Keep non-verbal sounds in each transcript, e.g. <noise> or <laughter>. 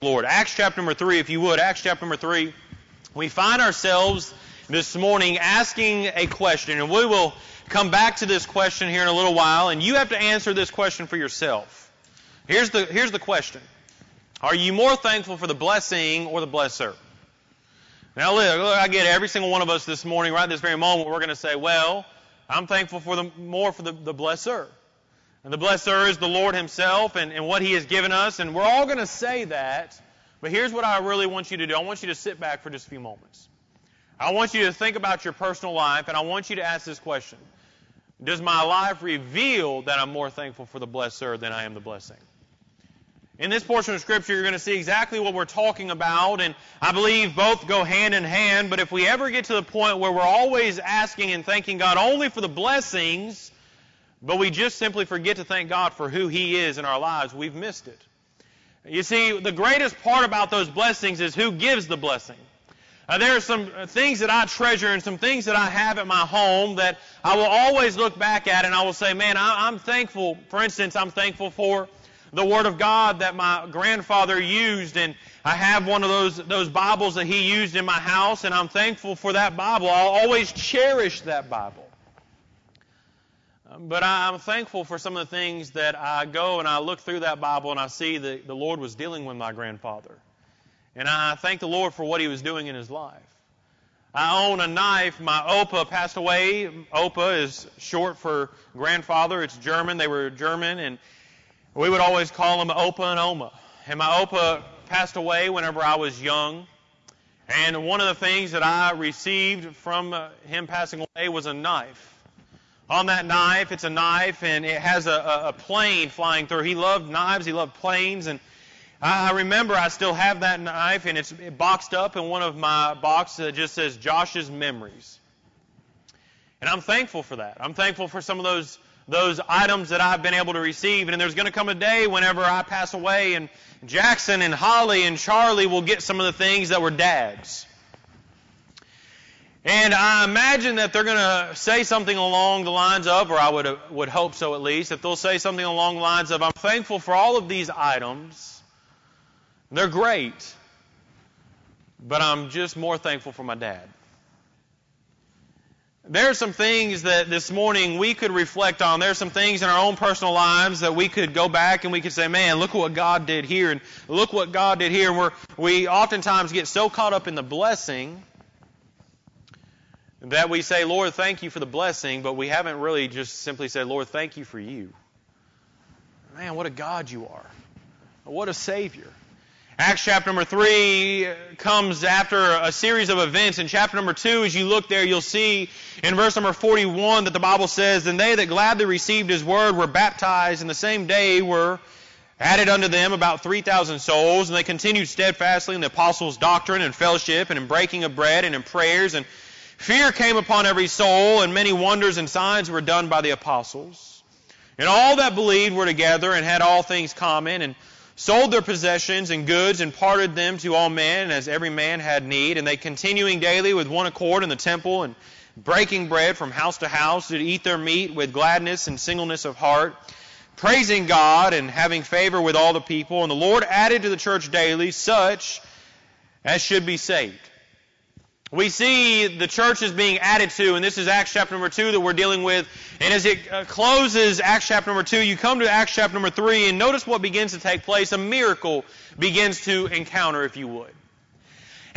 Lord. Acts chapter number 3, if you would. Acts chapter number 3. We find ourselves this morning asking a question, and we will come back to this question here in a little while, and you have to answer this question for yourself. Here's the, here's the question. Are you more thankful for the blessing or the blesser? Now, look, I get every single one of us this morning, right this very moment, we're going to say, well, I'm thankful for the, more for the, the blesser. And the blesser is the Lord Himself and, and what He has given us. And we're all going to say that. But here's what I really want you to do. I want you to sit back for just a few moments. I want you to think about your personal life and I want you to ask this question. Does my life reveal that I'm more thankful for the blesser than I am the blessing? In this portion of Scripture, you're going to see exactly what we're talking about, and I believe both go hand in hand, but if we ever get to the point where we're always asking and thanking God only for the blessings, but we just simply forget to thank God for who He is in our lives, we've missed it. You see, the greatest part about those blessings is who gives the blessing. Uh, there are some things that I treasure and some things that I have at my home that I will always look back at and I will say, man, I, I'm thankful. For instance, I'm thankful for the Word of God that my grandfather used, and I have one of those those Bibles that he used in my house, and I'm thankful for that Bible. I'll always cherish that Bible. But I'm thankful for some of the things that I go and I look through that Bible and I see that the Lord was dealing with my grandfather. And I thank the Lord for what he was doing in his life. I own a knife. My Opa passed away. Opa is short for grandfather. It's German. They were German, and we would always call them Opa and Oma. And my Opa passed away whenever I was young. And one of the things that I received from him passing away was a knife. On that knife, it's a knife, and it has a, a a plane flying through. He loved knives. He loved planes, and I remember I still have that knife, and it's boxed up in one of my boxes that just says Josh's Memories. And I'm thankful for that. I'm thankful for some of those those items that I've been able to receive. And there's going to come a day whenever I pass away and Jackson and Holly and Charlie will get some of the things that were dad's. And I imagine that they're going to say something along the lines of, or I would, would hope so at least, that they'll say something along the lines of, I'm thankful for all of these items. They're great. But I'm just more thankful for my dad. There are some things that this morning we could reflect on. There are some things in our own personal lives that we could go back and we could say, man, look what God did here and look what God did here. And we're, we oftentimes get so caught up in the blessing that we say, Lord, thank you for the blessing, but we haven't really just simply said, Lord, thank you for you. Man, what a God you are. What a Savior. Acts chapter number 3 comes after a series of events. In chapter number 2, as you look there, you'll see in verse number 41 that the Bible says, And they that gladly received his word were baptized, and the same day were added unto them about 3,000 souls, and they continued steadfastly in the apostles' doctrine and fellowship, and in breaking of bread, and in prayers, and fear came upon every soul, and many wonders and signs were done by the apostles. And all that believed were together and had all things common, and sold their possessions and goods and parted them to all men as every man had need. And they continuing daily with one accord in the temple and breaking bread from house to house did eat their meat with gladness and singleness of heart, praising God and having favor with all the people. And the Lord added to the church daily such as should be saved. We see the church is being added to, and this is Acts chapter number 2 that we're dealing with. And as it uh, closes Acts chapter number 2, you come to Acts chapter number 3, and notice what begins to take place. A miracle begins to encounter, if you would.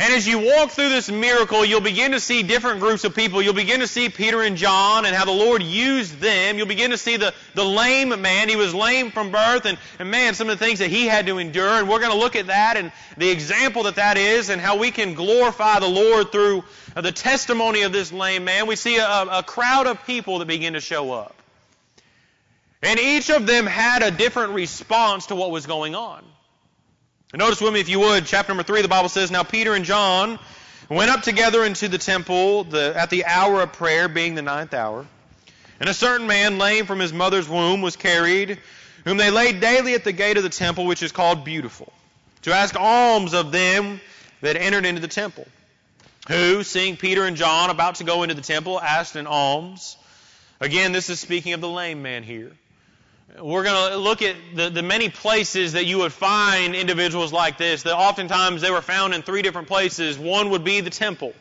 And as you walk through this miracle, you'll begin to see different groups of people. You'll begin to see Peter and John and how the Lord used them. You'll begin to see the, the lame man. He was lame from birth and, and man, some of the things that he had to endure. And we're going to look at that and the example that that is and how we can glorify the Lord through uh, the testimony of this lame man. We see a, a crowd of people that begin to show up. And each of them had a different response to what was going on. Notice with me, if you would, chapter number 3, the Bible says, Now Peter and John went up together into the temple the, at the hour of prayer, being the ninth hour. And a certain man, lame from his mother's womb, was carried, whom they laid daily at the gate of the temple, which is called Beautiful, to ask alms of them that entered into the temple. Who, seeing Peter and John about to go into the temple, asked an alms. Again, this is speaking of the lame man here. We're going to look at the, the many places that you would find individuals like this. That oftentimes they were found in three different places. One would be the temple.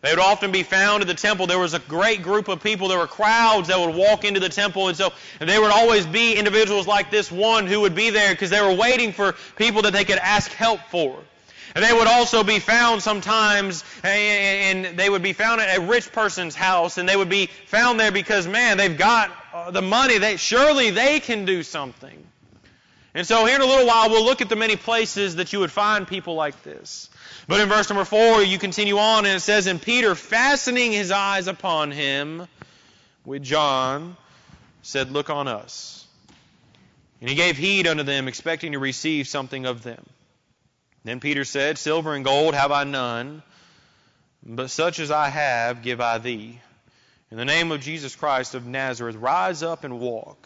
They would often be found at the temple. There was a great group of people. There were crowds that would walk into the temple. And so there would always be individuals like this one who would be there because they were waiting for people that they could ask help for. And they would also be found sometimes, and they would be found at a rich person's house, and they would be found there because, man, they've got uh, the money. They surely they can do something. And so here in a little while, we'll look at the many places that you would find people like this. But in verse number four, you continue on, and it says, And Peter, fastening his eyes upon him with John, said, Look on us. And he gave heed unto them, expecting to receive something of them. Then Peter said, Silver and gold have I none, but such as I have give I thee. In the name of Jesus Christ of Nazareth, rise up and walk.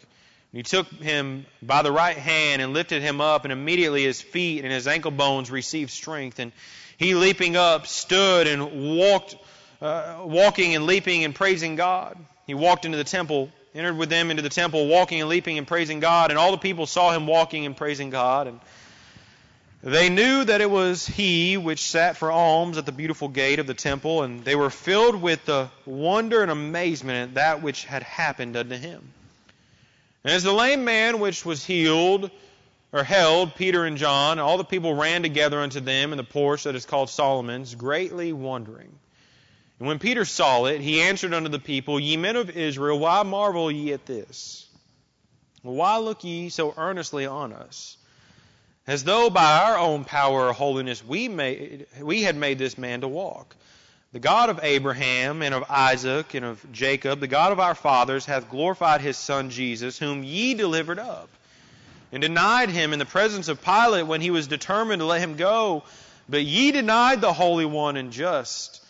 And he took him by the right hand and lifted him up, and immediately his feet and his ankle bones received strength. And he, leaping up, stood and walked, uh, walking and leaping and praising God. He walked into the temple, entered with them into the temple, walking and leaping and praising God. And all the people saw him walking and praising God. And they knew that it was he which sat for alms at the beautiful gate of the temple, and they were filled with the wonder and amazement at that which had happened unto him. And as the lame man which was healed, or held, Peter and John, all the people ran together unto them in the porch that is called Solomon's, greatly wondering. And when Peter saw it, he answered unto the people, Ye men of Israel, why marvel ye at this? Why look ye so earnestly on us? As though by our own power or holiness we, made, we had made this man to walk. The God of Abraham and of Isaac and of Jacob, the God of our fathers, hath glorified his Son Jesus, whom ye delivered up, and denied him in the presence of Pilate when he was determined to let him go. But ye denied the Holy One and just,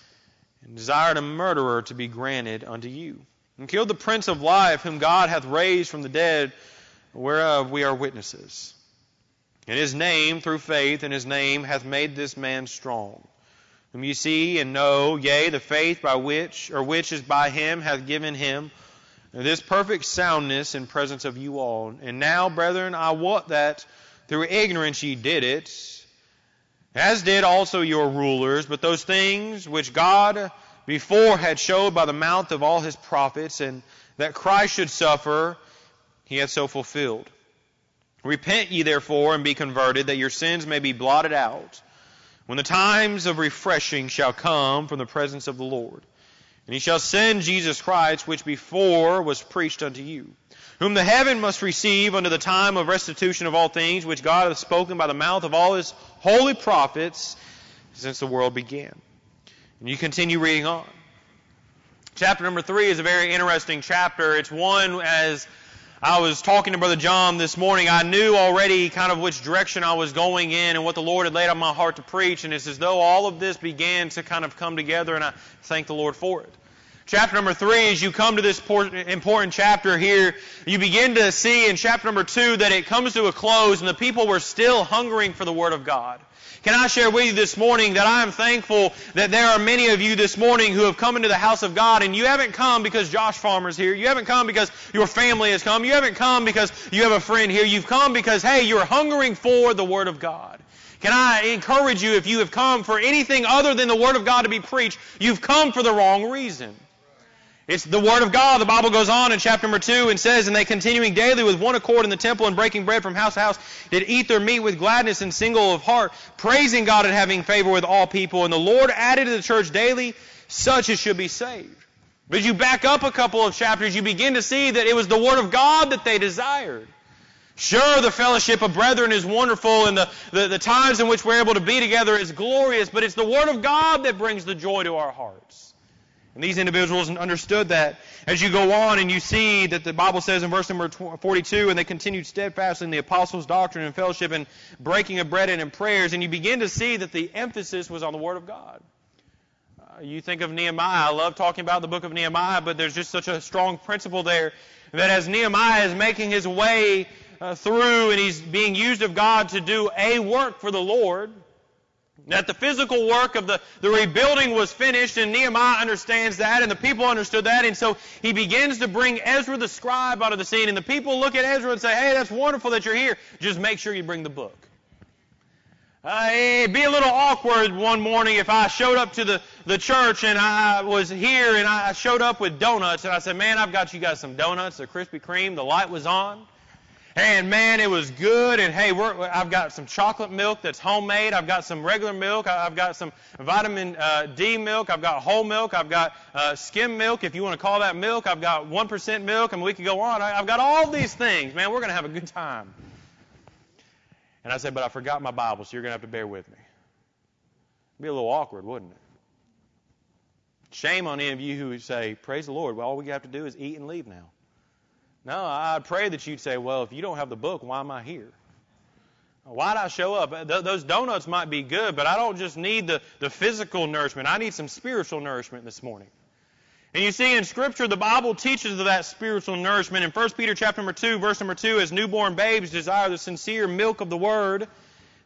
and desired a murderer to be granted unto you, and killed the Prince of Life, whom God hath raised from the dead, whereof we are witnesses. And his name, through faith in his name, hath made this man strong. Whom you see and know, yea, the faith by which, or which is by him, hath given him this perfect soundness in presence of you all. And now, brethren, I wot that through ignorance ye did it, as did also your rulers, but those things which God before had showed by the mouth of all his prophets, and that Christ should suffer, he hath so fulfilled. Repent ye therefore and be converted, that your sins may be blotted out, when the times of refreshing shall come from the presence of the Lord. And he shall send Jesus Christ, which before was preached unto you, whom the heaven must receive unto the time of restitution of all things, which God hath spoken by the mouth of all his holy prophets since the world began. And you continue reading on. Chapter number three is a very interesting chapter. It's one as I was talking to Brother John this morning. I knew already kind of which direction I was going in and what the Lord had laid on my heart to preach. And it's as though all of this began to kind of come together, and I thank the Lord for it. Chapter number three, as you come to this important chapter here, you begin to see in chapter number two that it comes to a close and the people were still hungering for the Word of God. Can I share with you this morning that I am thankful that there are many of you this morning who have come into the house of God and you haven't come because Josh Farmer's here. You haven't come because your family has come. You haven't come because you have a friend here. You've come because, hey, you're hungering for the Word of God. Can I encourage you if you have come for anything other than the Word of God to be preached, you've come for the wrong reason. It's the Word of God. The Bible goes on in chapter number 2 and says, And they continuing daily with one accord in the temple and breaking bread from house to house, did eat their meat with gladness and single of heart, praising God and having favor with all people. And the Lord added to the church daily such as should be saved. But you back up a couple of chapters, you begin to see that it was the Word of God that they desired. Sure, the fellowship of brethren is wonderful and the, the, the times in which we're able to be together is glorious, but it's the Word of God that brings the joy to our hearts. And these individuals understood that. As you go on and you see that the Bible says in verse number 42, and they continued steadfastly in the apostles' doctrine and fellowship and breaking of bread and in prayers, and you begin to see that the emphasis was on the Word of God. Uh, you think of Nehemiah. I love talking about the book of Nehemiah, but there's just such a strong principle there that as Nehemiah is making his way uh, through and he's being used of God to do a work for the Lord, That the physical work of the, the rebuilding was finished, and Nehemiah understands that, and the people understood that, and so he begins to bring Ezra the scribe out of the scene, and the people look at Ezra and say, hey, that's wonderful that you're here. Just make sure you bring the book. Uh, it'd be a little awkward one morning if I showed up to the, the church and I was here and I showed up with donuts and I said, man, I've got you guys some donuts, the Krispy Kreme, the light was on. And man, it was good. And hey, I've got some chocolate milk that's homemade. I've got some regular milk. I've got some vitamin uh, D milk. I've got whole milk. I've got uh, skim milk, if you want to call that milk. I've got 1% milk, and we could go on. I've got all these things. Man, we're going to have a good time. And I said, but I forgot my Bible, so you're going to have to bear with me. It'd be a little awkward, wouldn't it? Shame on any of you who say, praise the Lord. Well, all we have to do is eat and leave now. No, I pray that you'd say, well, if you don't have the book, why am I here? Why'd I show up? Th- those donuts might be good, but I don't just need the, the physical nourishment. I need some spiritual nourishment this morning. And you see in Scripture, the Bible teaches of that spiritual nourishment. In 1 Peter chapter number 2, verse number 2, as newborn babes desire the sincere milk of the Word,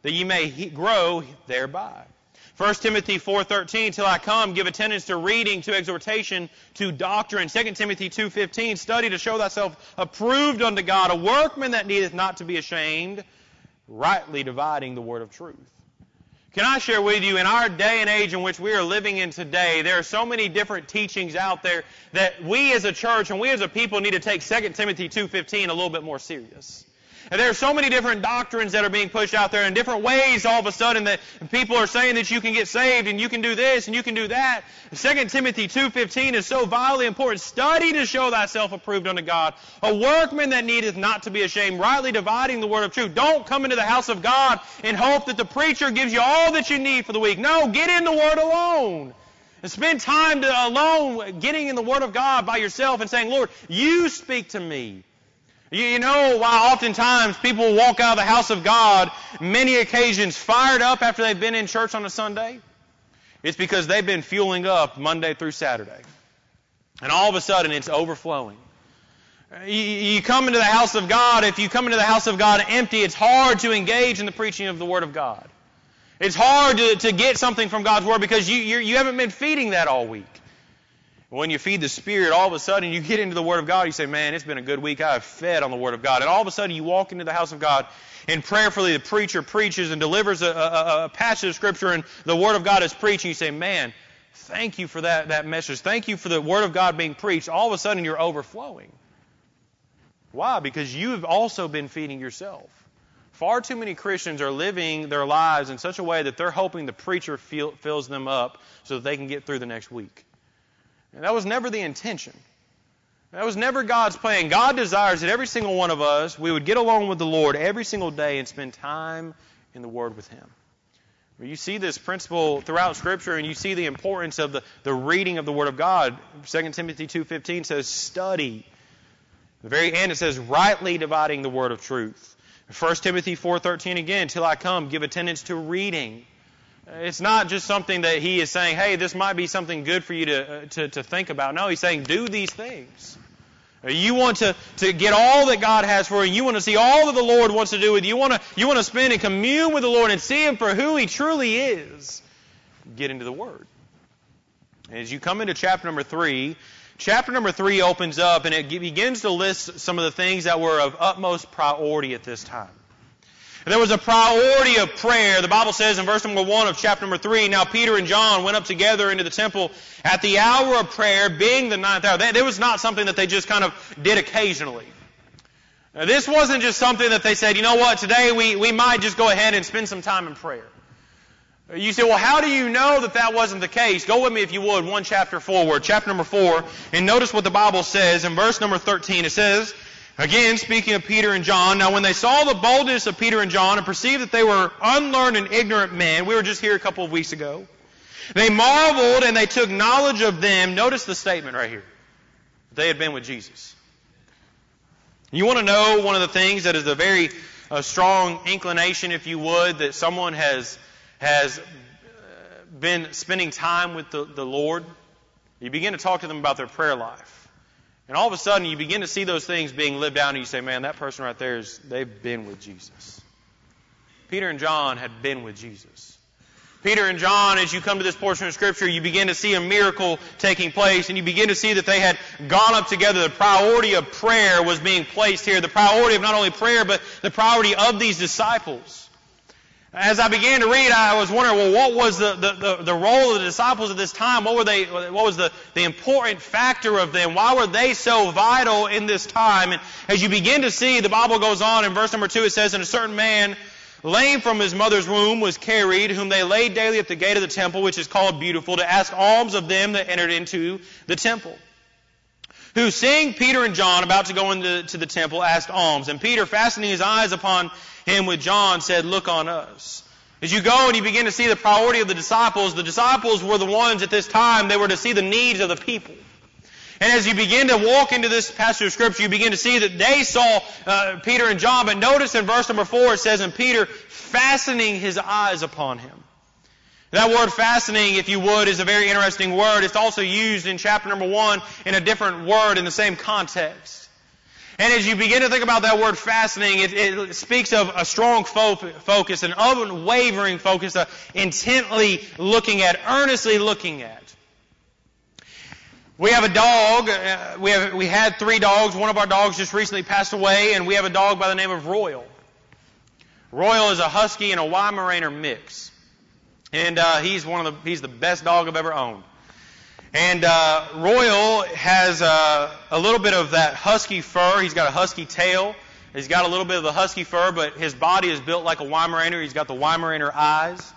that ye may he- grow thereby. 1 Timothy 4:13 till I come give attendance to reading to exhortation to doctrine 2 Timothy 2:15 study to show thyself approved unto God a workman that needeth not to be ashamed rightly dividing the word of truth can I share with you, in our day and age in which we are living in today, there are so many different teachings out there that we as a church and we as a people need to take 2 Timothy 2.15 a little bit more serious. And there are so many different doctrines that are being pushed out there in different ways all of a sudden that people are saying that you can get saved and you can do this and you can do that. 2 Timothy 2.15 is so vitally important. Study to show thyself approved unto God. A workman that needeth not to be ashamed, rightly dividing the word of truth. Don't come into the house of God and hope that the preacher gives you all that you need for the week. No, get in the word alone. And spend time to, alone getting in the Word of God by yourself and saying, Lord, you speak to me. You, know why oftentimes people walk out of the house of God many occasions fired up after they've been in church on a Sunday? It's because they've been fueling up Monday through Saturday. And all of a sudden it's overflowing. You, you come into the house of God, if you come into the house of God empty, it's hard to engage in the preaching of the Word of God. It's hard to, to get something from God's Word because you, you, you haven't been feeding that all week. When you feed the Spirit, all of a sudden you get into the Word of God. You say, man, it's been a good week. I have fed on the Word of God. And all of a sudden you walk into the house of God and prayerfully the preacher preaches and delivers a, a, a passage of Scripture and the Word of God is preached. And you say, man, thank you for that, that message. Thank you for the Word of God being preached. All of a sudden you're overflowing. Why? Because you've also been feeding yourself. Far too many Christians are living their lives in such a way that they're hoping the preacher feel, fills them up so that they can get through the next week. And that was never the intention. That was never God's plan. God desires that every single one of us, we would get along with the Lord every single day and spend time in the Word with Him. You see this principle throughout Scripture, and you see the importance of the, the reading of the Word of God. 2 Timothy 2.15 says, study. The very end it says, rightly dividing the Word of truth. 1 Timothy 4.13 again, till I come, give attendance to reading. It's not just something that he is saying, hey, this might be something good for you to, uh, to, to think about. No, he's saying, do these things. You want to, to get all that God has for you. You want to see all that the Lord wants to do with you. You want to, you want to spend and commune with the Lord and see Him for who He truly is. Get into the Word. As you come into chapter number three, chapter number three opens up and it begins to list some of the things that were of utmost priority at this time. There was a priority of prayer. The Bible says in verse number one of chapter number three, now Peter and John went up together into the temple at the hour of prayer, being the ninth hour. That, was not something that they just kind of did occasionally. Now, this wasn't just something that they said, you know what, today we, we might just go ahead and spend some time in prayer. You say, well, how do you know that that wasn't the case? Go with me, if you would, one chapter forward, chapter number four, and notice what the Bible says in verse number 13. It says, Again, speaking of Peter and John, now when they saw the boldness of Peter and John and perceived that they were unlearned and ignorant men, we were just here a couple of weeks ago, they marveled and they took knowledge of them. Notice the statement right here. They had been with Jesus. You want to know one of the things that is a very uh, strong inclination, if you would, that someone has, has uh, been spending time with the, the Lord? You begin to talk to them about their prayer life. And all of a sudden, you begin to see those things being lived out, and you say, man, that person right there is, they've been with Jesus. Peter and John had been with Jesus. Peter and John, as you come to this portion of Scripture, you begin to see a miracle taking place, and you begin to see that they had gone up together. The priority of prayer was being placed here. The priority of not only prayer, but the priority of these disciples. As I began to read, I was wondering, well, what was the, the, the, the role of the disciples at this time? What were they, what was the, the important factor of them? Why were they so vital in this time? And as you begin to see, the Bible goes on in verse number two, it says, And a certain man lame from his mother's womb, was carried, whom they laid daily at the gate of the temple, which is called Beautiful, to ask alms of them that entered into the temple. Who, seeing Peter and John about to go into the temple, asked alms. And Peter, fastening his eyes upon him with John, said, Look on us. As you go and you begin to see the priority of the disciples, the disciples were the ones at this time, they were to see the needs of the people. And as you begin to walk into this passage of Scripture, you begin to see that they saw uh, Peter and John. But notice in verse number four, it says, And Peter fastening his eyes upon him. That word fastening, if you would, is a very interesting word. It's also used in chapter number one in a different word in the same context. And as you begin to think about that word fastening, it, it speaks of a strong fo- focus, an unwavering focus, a intently looking at, earnestly looking at. We have a dog. Uh, we have we had three dogs. One of our dogs just recently passed away, and we have a dog by the name of Royal. Royal is a husky and a Weimaraner mix, and uh, he's one of the he's the best dog I've ever owned. And uh, Royal has uh, a little bit of that husky fur. He's got a husky tail. He's got a little bit of the husky fur, but his body is built like a Weimaraner. He's got the Weimaraner eyes.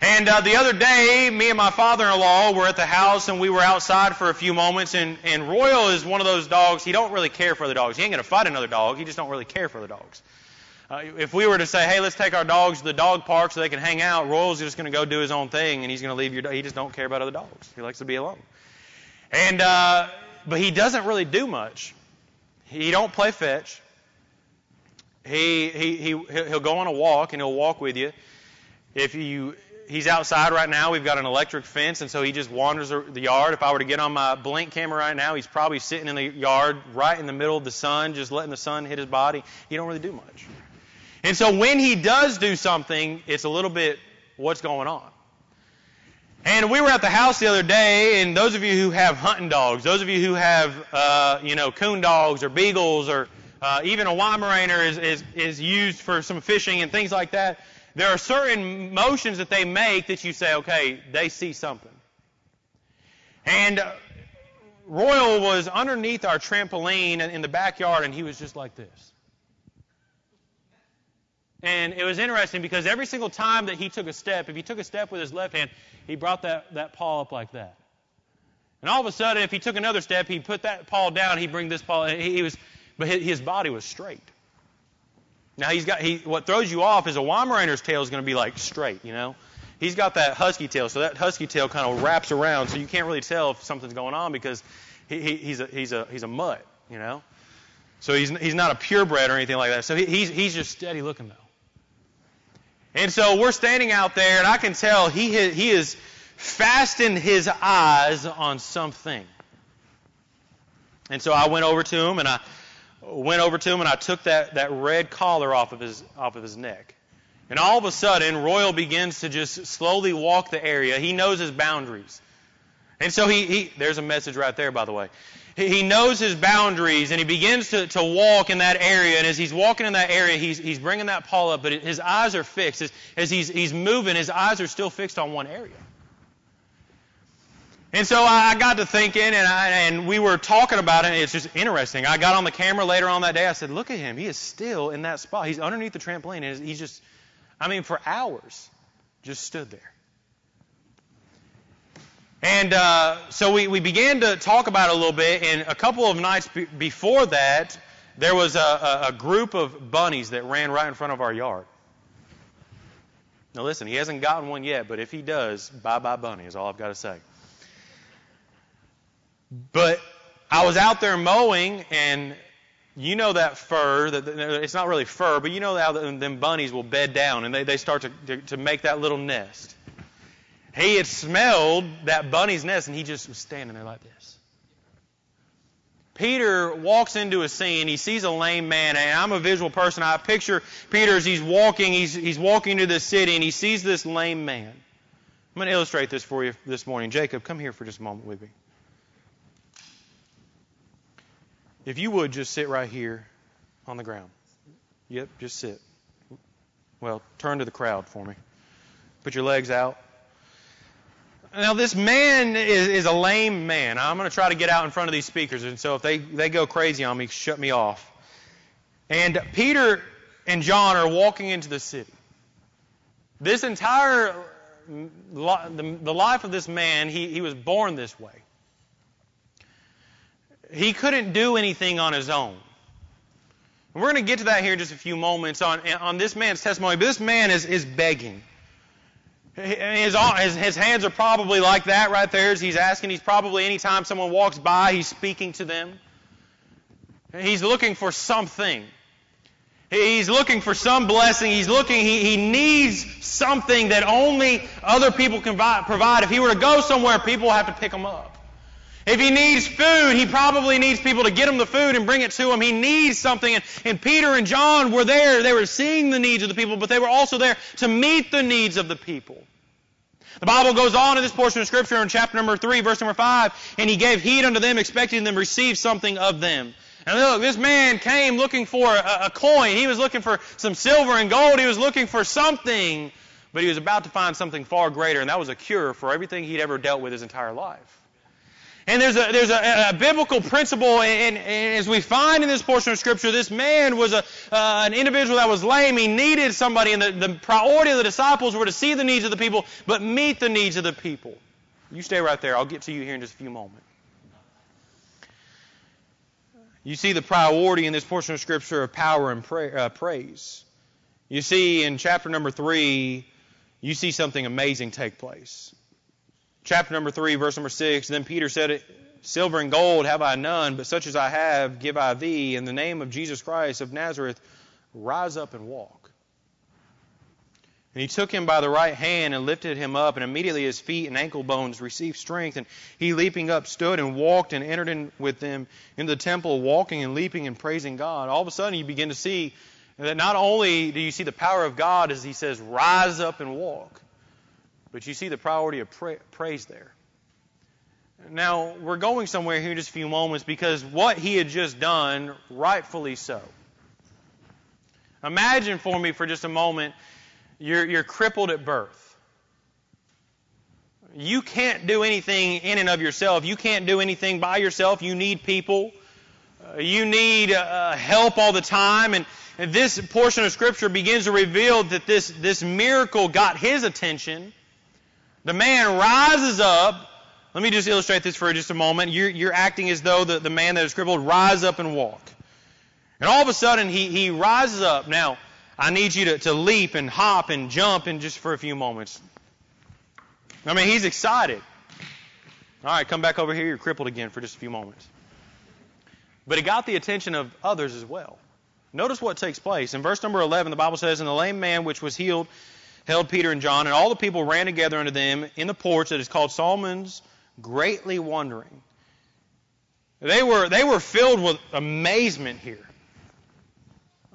And uh, the other day, me and my father-in-law were at the house, and we were outside for a few moments. And, and Royal is one of those dogs. He don't really care for the dogs. He ain't gonna fight another dog. He just don't really care for the dogs. Uh, if we were to say, hey, let's take our dogs to the dog park so they can hang out, Royal's just going to go do his own thing, and he's going to leave your. He just don't care about other dogs. He likes to be alone. And uh, but he doesn't really do much. He don't play fetch. He he he he'll go on a walk and he'll walk with you. If you he's outside right now. We've got an electric fence, and so he just wanders the yard. If I were to get on my blink camera right now, he's probably sitting in the yard right in the middle of the sun, just letting the sun hit his body. He don't really do much. And so when he does do something, it's a little bit what's going on. And we were at the house the other day, and those of you who have hunting dogs, those of you who have, uh, you know, coon dogs or beagles or uh, even a Weimaraner is, is, is used for some fishing and things like that there are certain motions that they make that you say, okay, they see something. And uh, Royal was underneath our trampoline in the backyard, and he was just like this. And it was interesting because every single time that he took a step, if he took a step with his left hand, he brought that, that paw up like that. And all of a sudden, if he took another step, he'd put that paw down, he'd bring this paw. He, he was, but his body was straight. Now he's got he what throws you off is a Weimaraner's tail is going to be like straight, you know. He's got that husky tail, so that husky tail kind of wraps around, so you can't really tell if something's going on because he, he, he's a he's a he's a mutt, you know. So he's he's not a purebred or anything like that. So he, he's he's just steady looking though. And so we're standing out there, and I can tell he he is fastened his eyes on something. And so I went over to him and I went over to him and I took that, that red collar off of his off of his neck. And all of a sudden, Royal begins to just slowly walk the area. He knows his boundaries. And so he, he there's a message right there, by the way. He, knows his boundaries and he begins to, to walk in that area. And as he's walking in that area, he's, he's bringing that paw up, but his eyes are fixed. As, as he's, he's moving, his eyes are still fixed on one area. And so I got to thinking, and, I, and we were talking about it. and It's just interesting. I got on the camera later on that day. I said, "Look at him. He is still in that spot. He's underneath the trampoline. And he's just, I mean, for hours, just stood there." And uh, so we, we began to talk about it a little bit. And a couple of nights be- before that, there was a, a, a group of bunnies that ran right in front of our yard. Now listen, he hasn't gotten one yet, but if he does, bye bye bunny is all I've got to say. But I was out there mowing, and you know that fur, that it's not really fur, but you know how them bunnies will bed down and they, they start to, to, to make that little nest. He had smelled that bunny's nest, and he just was standing there like this. Peter walks into a scene. He sees a lame man, and I'm a visual person. I picture Peter as he's walking. He's, he's walking to the city, and he sees this lame man. I'm going to illustrate this for you this morning. Jacob, come here for just a moment with me. If you would just sit right here on the ground. Yep, just sit. Well, turn to the crowd for me. Put your legs out. Now, this man is, is a lame man. I'm going to try to get out in front of these speakers, and so if they, they go crazy on me, shut me off. And Peter and John are walking into the city. This entire the life of this man, he, he was born this way. He couldn't do anything on his own. And we're going to get to that here in just a few moments on, on this man's testimony. But this man is, is begging. His, his, his hands are probably like that right there as he's asking. He's probably, anytime someone walks by, he's speaking to them. He's looking for something. He's looking for some blessing. He's looking, he, he needs something that only other people can provide. If he were to go somewhere, people have to pick him up. If he needs food, he probably needs people to get him the food and bring it to him. He needs something. And, and Peter and John were there. They were seeing the needs of the people, but they were also there to meet the needs of the people. The Bible goes on in this portion of Scripture in chapter number 3, verse number 5, and he gave heed unto them, expecting them to receive something of them. And look, this man came looking for a, a coin. He was looking for some silver and gold. He was looking for something, but he was about to find something far greater, and that was a cure for everything he'd ever dealt with his entire life. And there's a, there's a, a biblical principle, and, and, as we find in this portion of Scripture, this man was a, uh, an individual that was lame. He needed somebody, and the, the priority of the disciples were to see the needs of the people, but meet the needs of the people. You stay right there. I'll get to you here in just a few moments. You see the priority in this portion of Scripture of power and uh, praise. You see in chapter number 3, you see something amazing take place. Chapter number 3, verse number 6, Then Peter said, Silver and gold have I none, but such as I have give I thee. In the name of Jesus Christ of Nazareth, rise up and walk. And he took him by the right hand and lifted him up, and immediately his feet and ankle bones received strength. And he, leaping up, stood and walked and entered in with them into the temple, walking and leaping and praising God. All of a sudden, you begin to see that not only do you see the power of God as he says, rise up and walk, but you see the priority of pra- praise there. Now, we're going somewhere here in just a few moments because what he had just done, rightfully so. Imagine for me for just a moment you're, you're crippled at birth. You can't do anything in and of yourself. You can't do anything by yourself. You need people. Uh, you need uh, help all the time. And, and this portion of Scripture begins to reveal that this, this miracle got his attention. The man rises up. Let me just illustrate this for just a moment. You're, you're acting as though the, the man that is crippled rise up and walk. And all of a sudden, he, he rises up. Now, I need you to, to leap and hop and jump and just for a few moments. I mean, he's excited. All right, come back over here. You're crippled again for just a few moments. But it got the attention of others as well. Notice what takes place. In verse number 11, the Bible says, And the lame man which was healed held Peter and John, and all the people ran together unto them in the porch that is called Solomon's, greatly wondering. They were, they were filled with amazement here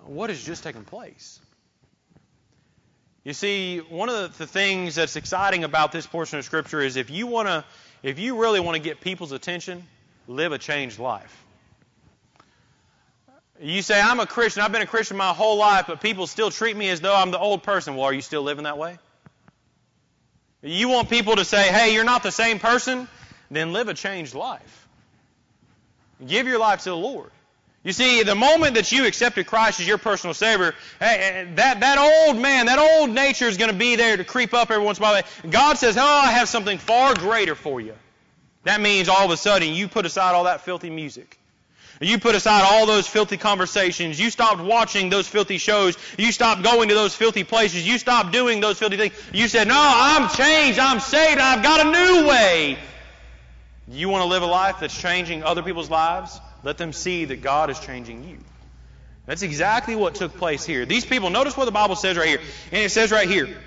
what has just taken place? You see, one of the things that's exciting about this portion of Scripture is if you want to, if you really want to get people's attention, live a changed life. You say, I'm a Christian, I've been a Christian my whole life, but people still treat me as though I'm the old person. Well, are you still living that way? You want people to say, hey, you're not the same person? Then live a changed life. Give your life to the Lord. You see, the moment that you accepted Christ as your personal Savior, eh, eh, that, that old man, that old nature is going to be there to creep up every once in a while. God says, Oh, I have something far greater for you. That means all of a sudden you put aside all that filthy music. You put aside all those filthy conversations. You stopped watching those filthy shows. You stopped going to those filthy places. You stopped doing those filthy things. You said, No, I'm changed. I'm saved. I've got a new way. You want to live a life that's changing other people's lives? Let them see that God is changing you. That's exactly what took place here. These people, notice what the Bible says right here. And it says right here,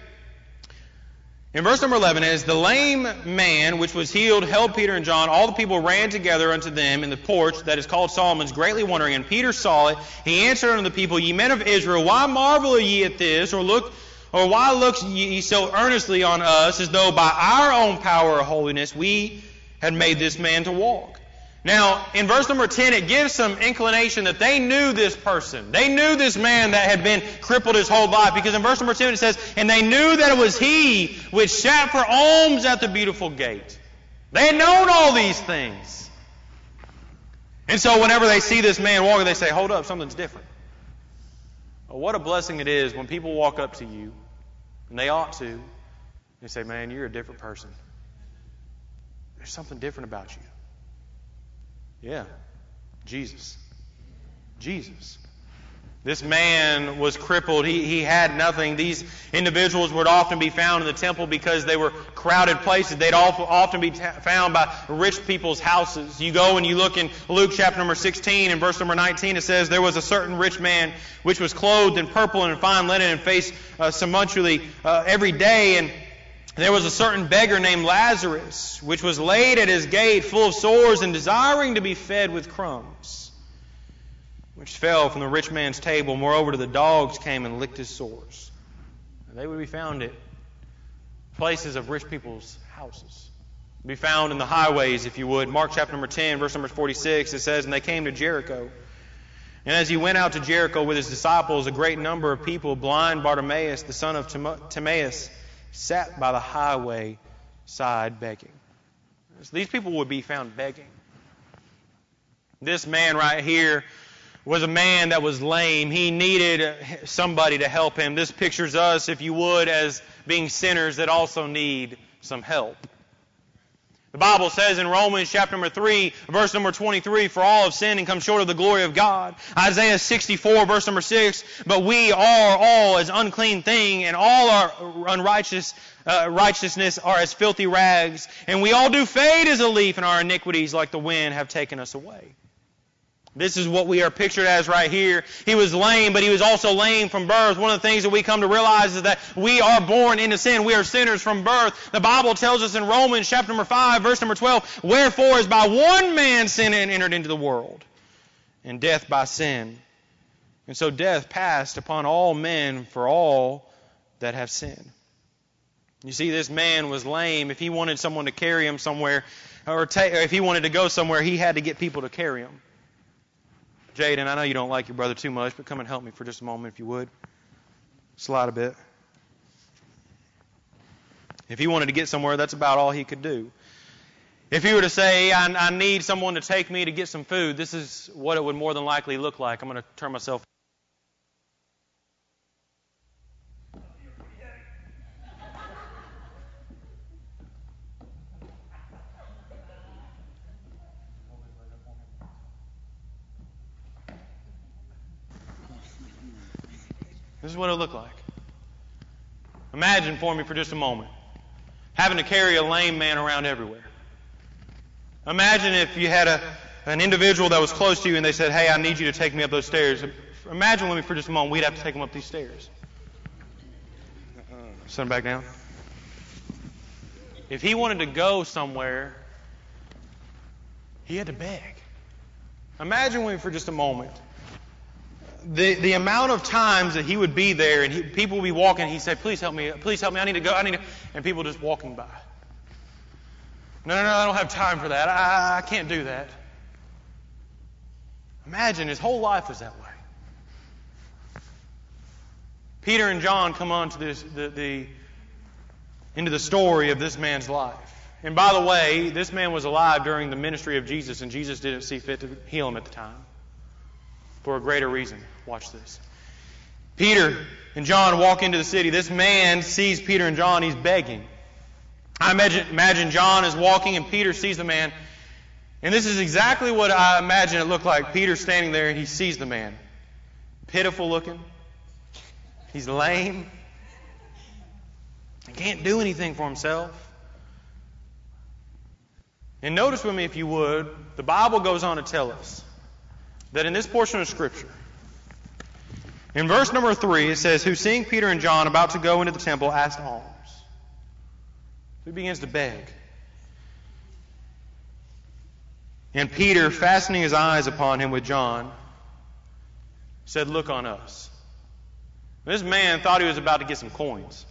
in verse number 11, as the lame man which was healed held Peter and John, all the people ran together unto them in the porch that is called Solomon's, greatly wondering. And Peter saw it. He answered unto the people, Ye men of Israel, why marvel ye at this? Or look Or why look ye so earnestly on us as though by our own power or holiness we had made this man to walk? Now, in verse number 10, it gives some inclination that they knew this person. They knew this man that had been crippled his whole life. Because in verse number 10 it says, And they knew that it was he which sat for alms at the beautiful gate. They had known all these things. And so whenever they see this man walking, they say, Hold up, something's different. Well, what a blessing it is when people walk up to you, and they ought to, and say, Man, you're a different person. There's something different about you. Yeah, Jesus. Jesus. This man was crippled. He, he had nothing. These individuals would often be found in the temple because they were crowded places. They'd often be found by rich people's houses. You go and you look in Luke chapter number 16 and verse number 19, it says, There was a certain rich man which was clothed in purple and fine linen and faced uh, sumptuously uh, every day. And there was a certain beggar named Lazarus, which was laid at his gate full of sores and desiring to be fed with crumbs, which fell from the rich man's table. Moreover, the dogs came and licked his sores. And they would be found at places of rich people's houses. Be found in the highways, if you would. Mark chapter number 10, verse number 46, it says, And they came to Jericho. And as he went out to Jericho with his disciples, a great number of people, blind Bartimaeus, the son of Timaeus, sat by the highway side begging. These people would be found begging. This man right here was a man that was lame. He needed somebody to help him. This pictures us, if you would, as being sinners that also need some help. The Bible says in Romans chapter number 3, verse number 23, for all have sinned and come short of the glory of God. Isaiah 64, verse number 6, but we are all as unclean thing and all our unrighteous uh, righteousness are as filthy rags, and we all do fade as a leaf, and our iniquities like the wind have taken us away. This is what we are pictured as right here. He was lame, but he was also lame from birth. One of the things that we come to realize is that we are born into sin. We are sinners from birth. The Bible tells us in Romans chapter number 5, verse number 12, Wherefore is by one man sin entered into the world, and death by sin. And so death passed upon all men for all that have sinned. You see, this man was lame. If he wanted someone to carry him somewhere, or, ta- or if he wanted to go somewhere, he had to get people to carry him. Jaden, I know you don't like your brother too much, but come and help me for just a moment if you would. Slide a bit. If he wanted to get somewhere, that's about all he could do. If he were to say, I, I need someone to take me to get some food, this is what it would more than likely look like. I'm going to turn myself This is what it looked like. Imagine for me for just a moment having to carry a lame man around everywhere. Imagine if you had a, an individual that was close to you and they said, Hey, I need you to take me up those stairs. Imagine with me for just a moment, we'd have to take him up these stairs. Set him back down. If he wanted to go somewhere, he had to beg. Imagine with me for just a moment the, the amount of times that he would be there and he, people would be walking, he'd say, Please help me, please help me, I need to go, I need to, and people just walking by. No, no, no, I don't have time for that. I, I can't do that. Imagine his whole life was that way. Peter and John come on to this, the, the, into the story of this man's life. And by the way, this man was alive during the ministry of Jesus, and Jesus didn't see fit to heal him at the time for a greater reason. Watch this. Peter and John walk into the city. This man sees Peter and John. He's begging. I imagine, imagine John is walking and Peter sees the man. And this is exactly what I imagine it looked like. Peter standing there and he sees the man. Pitiful looking. He's lame. He can't do anything for himself. And notice with me, if you would, the Bible goes on to tell us that in this portion of Scripture, in verse number 3, it says, Who seeing Peter and John about to go into the temple asked alms. He begins to beg. And Peter, fastening his eyes upon him with John, said, Look on us. This man thought he was about to get some coins.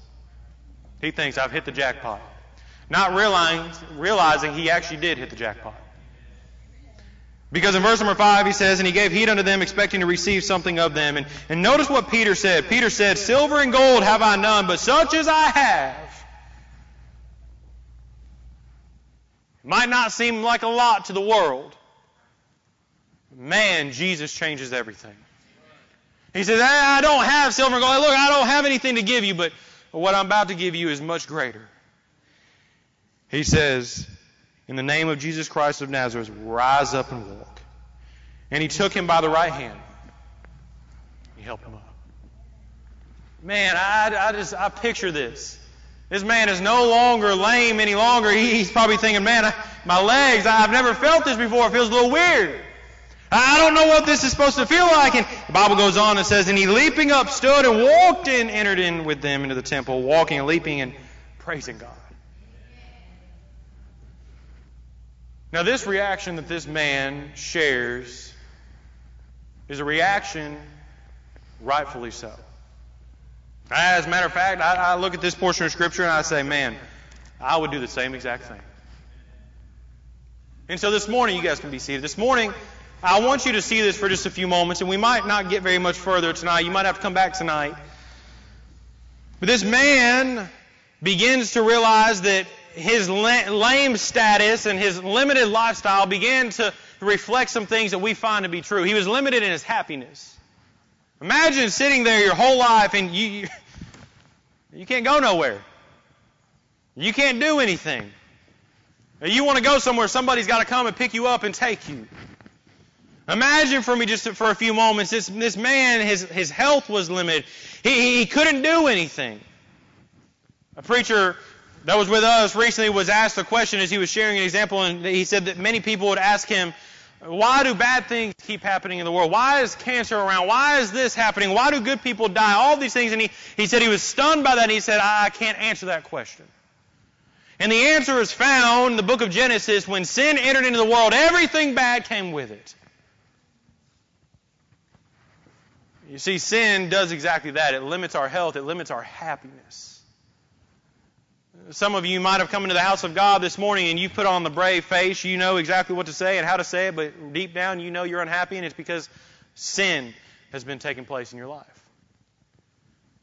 He thinks, I've hit the jackpot. Not realizing, realizing he actually did hit the jackpot. Because in verse number 5 he says, And he gave heed unto them, expecting to receive something of them. And, and notice what Peter said. Peter said, Silver and gold have I none, but such as I have. Might not seem like a lot to the world. Man, Jesus changes everything. He says, I don't have silver and gold. Look, I don't have anything to give you, but what I'm about to give you is much greater. He says, in the name of Jesus Christ of Nazareth, rise up and walk. And he took him by the right hand. He helped him up. Man, I, I just, I picture this. This man is no longer lame any longer. He, he's probably thinking, man, I, my legs, I've never felt this before. It feels a little weird. I don't know what this is supposed to feel like. And the Bible goes on and says, And he leaping up stood and walked in, entered in with them into the temple, walking and leaping and praising God. Now, this reaction that this man shares is a reaction rightfully so. As a matter of fact, I, I look at this portion of Scripture and I say, man, I would do the same exact thing. And so this morning, you guys can be seated. This morning, I want you to see this for just a few moments, and we might not get very much further tonight. You might have to come back tonight. But this man begins to realize that his lame status and his limited lifestyle began to reflect some things that we find to be true. He was limited in his happiness. Imagine sitting there your whole life and you, you <laughs> can't go nowhere. You can't do anything. You want to go somewhere, somebody's got to come and pick you up and take you. Imagine for me just for a few moments, this, this man, his, his health was limited. He, he couldn't do anything. A preacher that was with us recently was asked a question as he was sharing an example, and he said that many people would ask him, why do bad things keep happening in the world? Why is cancer around? Why is this happening? Why do good people die? All these things. And he, he said he was stunned by that, and he said, I can't answer that question. And the answer is found in the book of Genesis. When sin entered into the world, everything bad came with it. You see, sin does exactly that. It limits our health, it limits our happiness. Some of you might have come into the house of God this morning and you put on the brave face. You know exactly what to say and how to say it, but deep down you know you're unhappy, and it's because sin has been taking place in your life.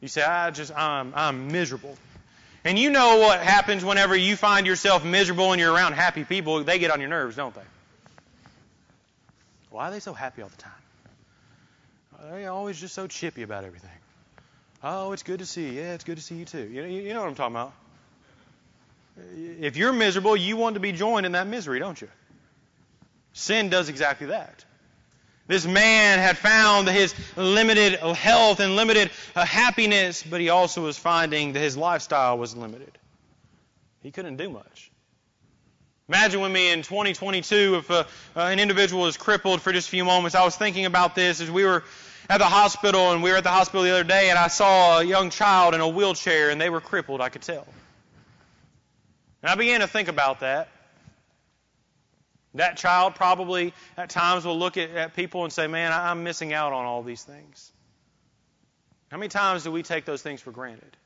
You say, I just, I'm, I'm miserable. And you know what happens whenever you find yourself miserable and you're around happy people. They get on your nerves, don't they? Why are they so happy all the time? They're always just so chippy about everything. Oh, it's good to see you. Yeah, it's good to see you too. You know, you know what I'm talking about. If you're miserable, you want to be joined in that misery, don't you? Sin does exactly that. This man had found his limited health and limited uh, happiness, but he also was finding that his lifestyle was limited. He couldn't do much. Imagine with me in 2022 if uh, uh, an individual is crippled for just a few moments. I was thinking about this as we were at the hospital, and we were at the hospital the other day, and I saw a young child in a wheelchair, and they were crippled, I could tell. And I began to think about that. That child probably at times will look at, at people and say, Man, I'm missing out on all these things. How many times do we take those things for granted?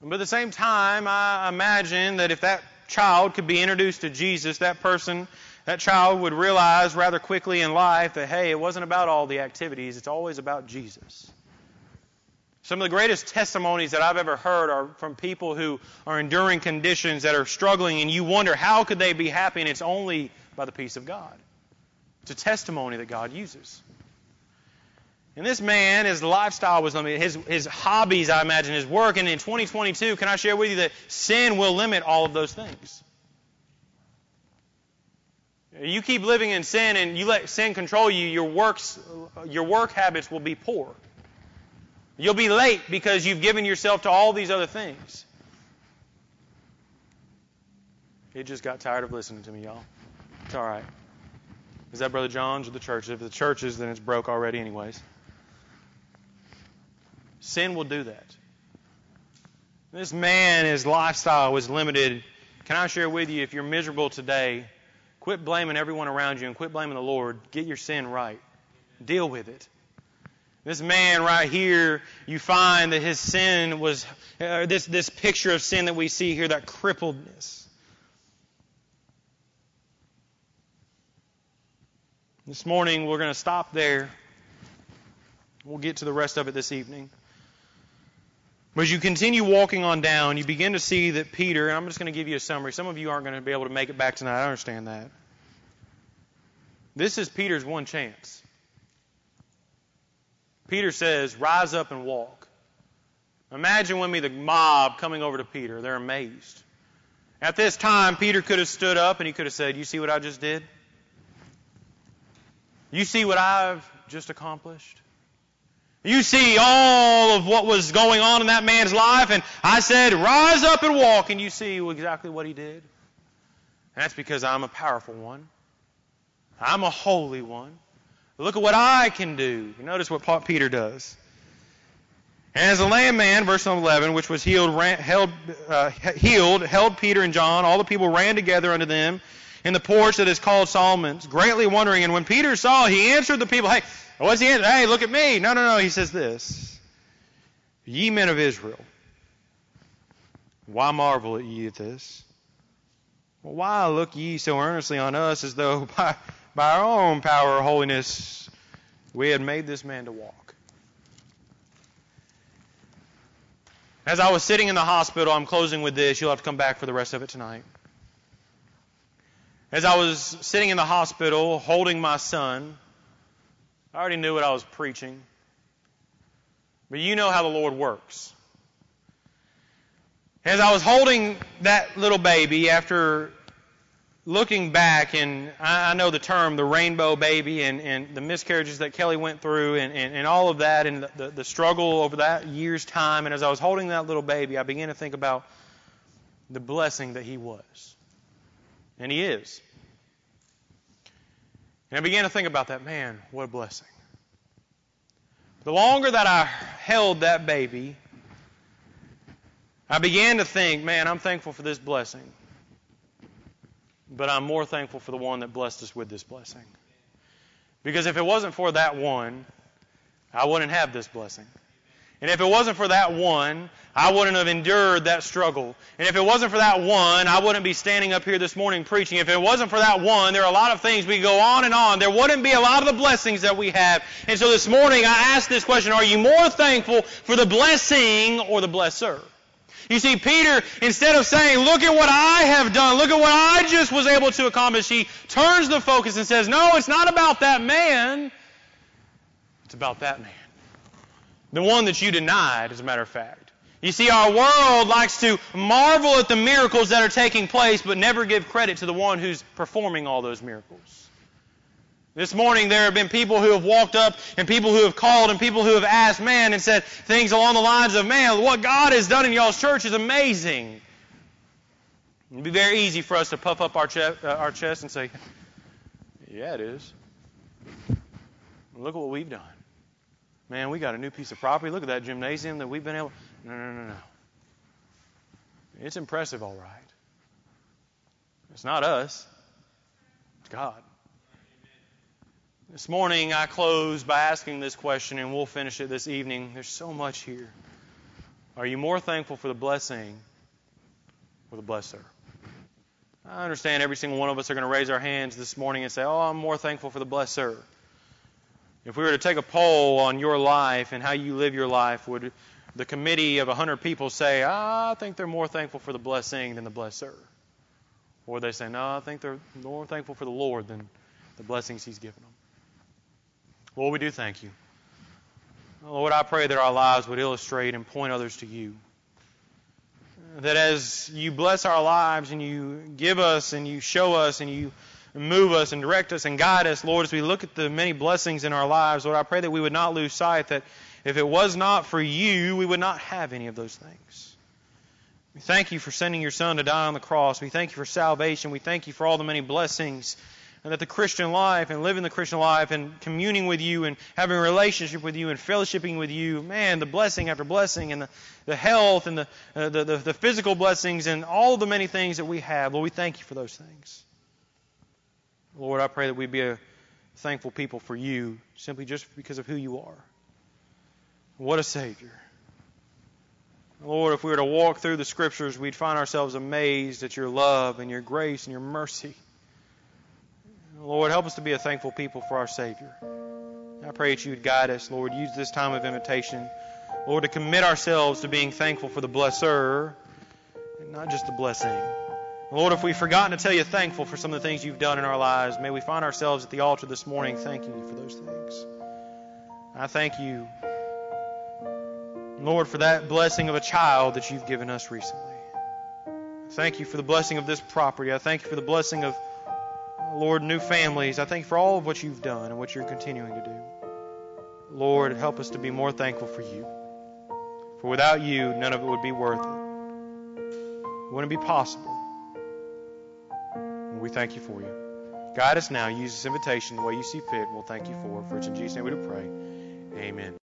But at the same time, I imagine that if that child could be introduced to Jesus, that person that child would realize rather quickly in life that, hey, it wasn't about all the activities, it's always about Jesus. Some of the greatest testimonies that I've ever heard are from people who are enduring conditions that are struggling, and you wonder how could they be happy, and it's only by the peace of God. It's a testimony that God uses. And this man, his lifestyle was limited. His, his hobbies, I imagine, his work. And in 2022, can I share with you that sin will limit all of those things? You keep living in sin and you let sin control you, your works, your work habits will be poor. You'll be late because you've given yourself to all these other things. He just got tired of listening to me, y'all. It's all right. Is that Brother John's or the church? If the church is, then it's broke already, anyways. Sin will do that. This man, his lifestyle was limited. Can I share with you, if you're miserable today, Quit blaming everyone around you and quit blaming the Lord. Get your sin right. Deal with it. This man right here, you find that his sin was, uh, this, this picture of sin that we see here, that crippledness. This morning, we're going to stop there. We'll get to the rest of it this evening. But as you continue walking on down, you begin to see that Peter, and I'm just going to give you a summary. Some of you aren't going to be able to make it back tonight. I understand that. This is Peter's one chance. Peter says, Rise up and walk. Imagine with me the mob coming over to Peter. They're amazed. At this time, Peter could have stood up and he could have said, You see what I just did? You see what I've just accomplished? You see all of what was going on in that man's life, and I said, Rise up and walk, and you see exactly what he did. And that's because I'm a powerful one. I'm a holy one. Look at what I can do. Notice what Peter does. And as a lame man, verse 11, which was healed, ran, held, uh, healed, held Peter and John, all the people ran together unto them in the porch that is called Solomon's, greatly wondering. And when Peter saw, he answered the people, Hey, what's the answer? Hey, look at me. No, no, no. He says this Ye men of Israel, why marvel at ye at this? Why look ye so earnestly on us as though <laughs> by, by our own power or holiness we had made this man to walk? As I was sitting in the hospital, I'm closing with this. You'll have to come back for the rest of it tonight. As I was sitting in the hospital holding my son, I already knew what I was preaching. But you know how the Lord works. As I was holding that little baby after looking back, and I, know the term, the rainbow baby, and, and the miscarriages that Kelly went through, and, and, and all of that, and the, the struggle over that year's time, and as I was holding that little baby, I began to think about the blessing that he was. And he is. And I began to think about that. Man, what a blessing. The longer that I held that baby, I began to think, man, I'm thankful for this blessing. But I'm more thankful for the one that blessed us with this blessing. Because if it wasn't for that one, I wouldn't have this blessing. And if it wasn't for that one, I wouldn't have endured that struggle. And if it wasn't for that one, I wouldn't be standing up here this morning preaching. If it wasn't for that one, there are a lot of things we go on and on. There wouldn't be a lot of the blessings that we have. And so this morning I asked this question, are you more thankful for the blessing or the blesser? You see, Peter, instead of saying, look at what I have done, look at what I just was able to accomplish, he turns the focus and says, no, it's not about that man. It's about that man. The one that you denied, as a matter of fact. You see, our world likes to marvel at the miracles that are taking place, but never give credit to the one who's performing all those miracles. This morning there have been people who have walked up and people who have called and people who have asked, man, and said things along the lines of, man, what God has done in y'all's church is amazing. It'd be very easy for us to puff up our, uh, our chest and say, yeah, it is. Look at what we've done. Man, we got a new piece of property. Look at that gymnasium that we've been able. No, no, no, no. It's impressive, all right. It's not us, it's God. This morning, I close by asking this question, and we'll finish it this evening. There's so much here. Are you more thankful for the blessing or the blesser? I understand every single one of us are going to raise our hands this morning and say, Oh, I'm more thankful for the blesser. If we were to take a poll on your life and how you live your life, would the committee of 100 people say, ah, I think they're more thankful for the blessing than the blesser? Or they say, no, I think they're more thankful for the Lord than the blessings He's given them. Lord, we do thank you. Lord, I pray that our lives would illustrate and point others to you. That as you bless our lives and you give us and you show us and you move us and direct us and guide us, Lord, as we look at the many blessings in our lives, Lord, I pray that we would not lose sight that if it was not for you, we would not have any of those things. We thank you for sending your Son to die on the cross. We thank you for salvation. We thank you for all the many blessings and that the Christian life and living the Christian life and communing with you and having a relationship with you and fellowshipping with you, man, the blessing after blessing and the, the health and the, uh, the, the, the physical blessings and all the many things that we have, Lord, we thank you for those things. Lord, I pray that we be a thankful people for you simply just because of who you are. What a Savior. Lord, if we were to walk through the Scriptures, we'd find ourselves amazed at your love and your grace and your mercy. Lord, help us to be a thankful people for our Savior. I pray that you would guide us, Lord. Use this time of invitation, Lord, to commit ourselves to being thankful for the blesser and not just the blessing. Lord, if we've forgotten to tell you thankful for some of the things you've done in our lives, may we find ourselves at the altar this morning thanking you for those things. I thank you, Lord, for that blessing of a child that you've given us recently. Thank you for the blessing of this property. I thank you for the blessing of, Lord, new families. I thank you for all of what you've done and what you're continuing to do. Lord, help us to be more thankful for you. For without you, none of it would be worth it. It wouldn't be possible. And we thank you for you. Guide us now. Use this invitation the way you see fit. We'll thank you for it. For it's in Jesus' name we do pray. Amen.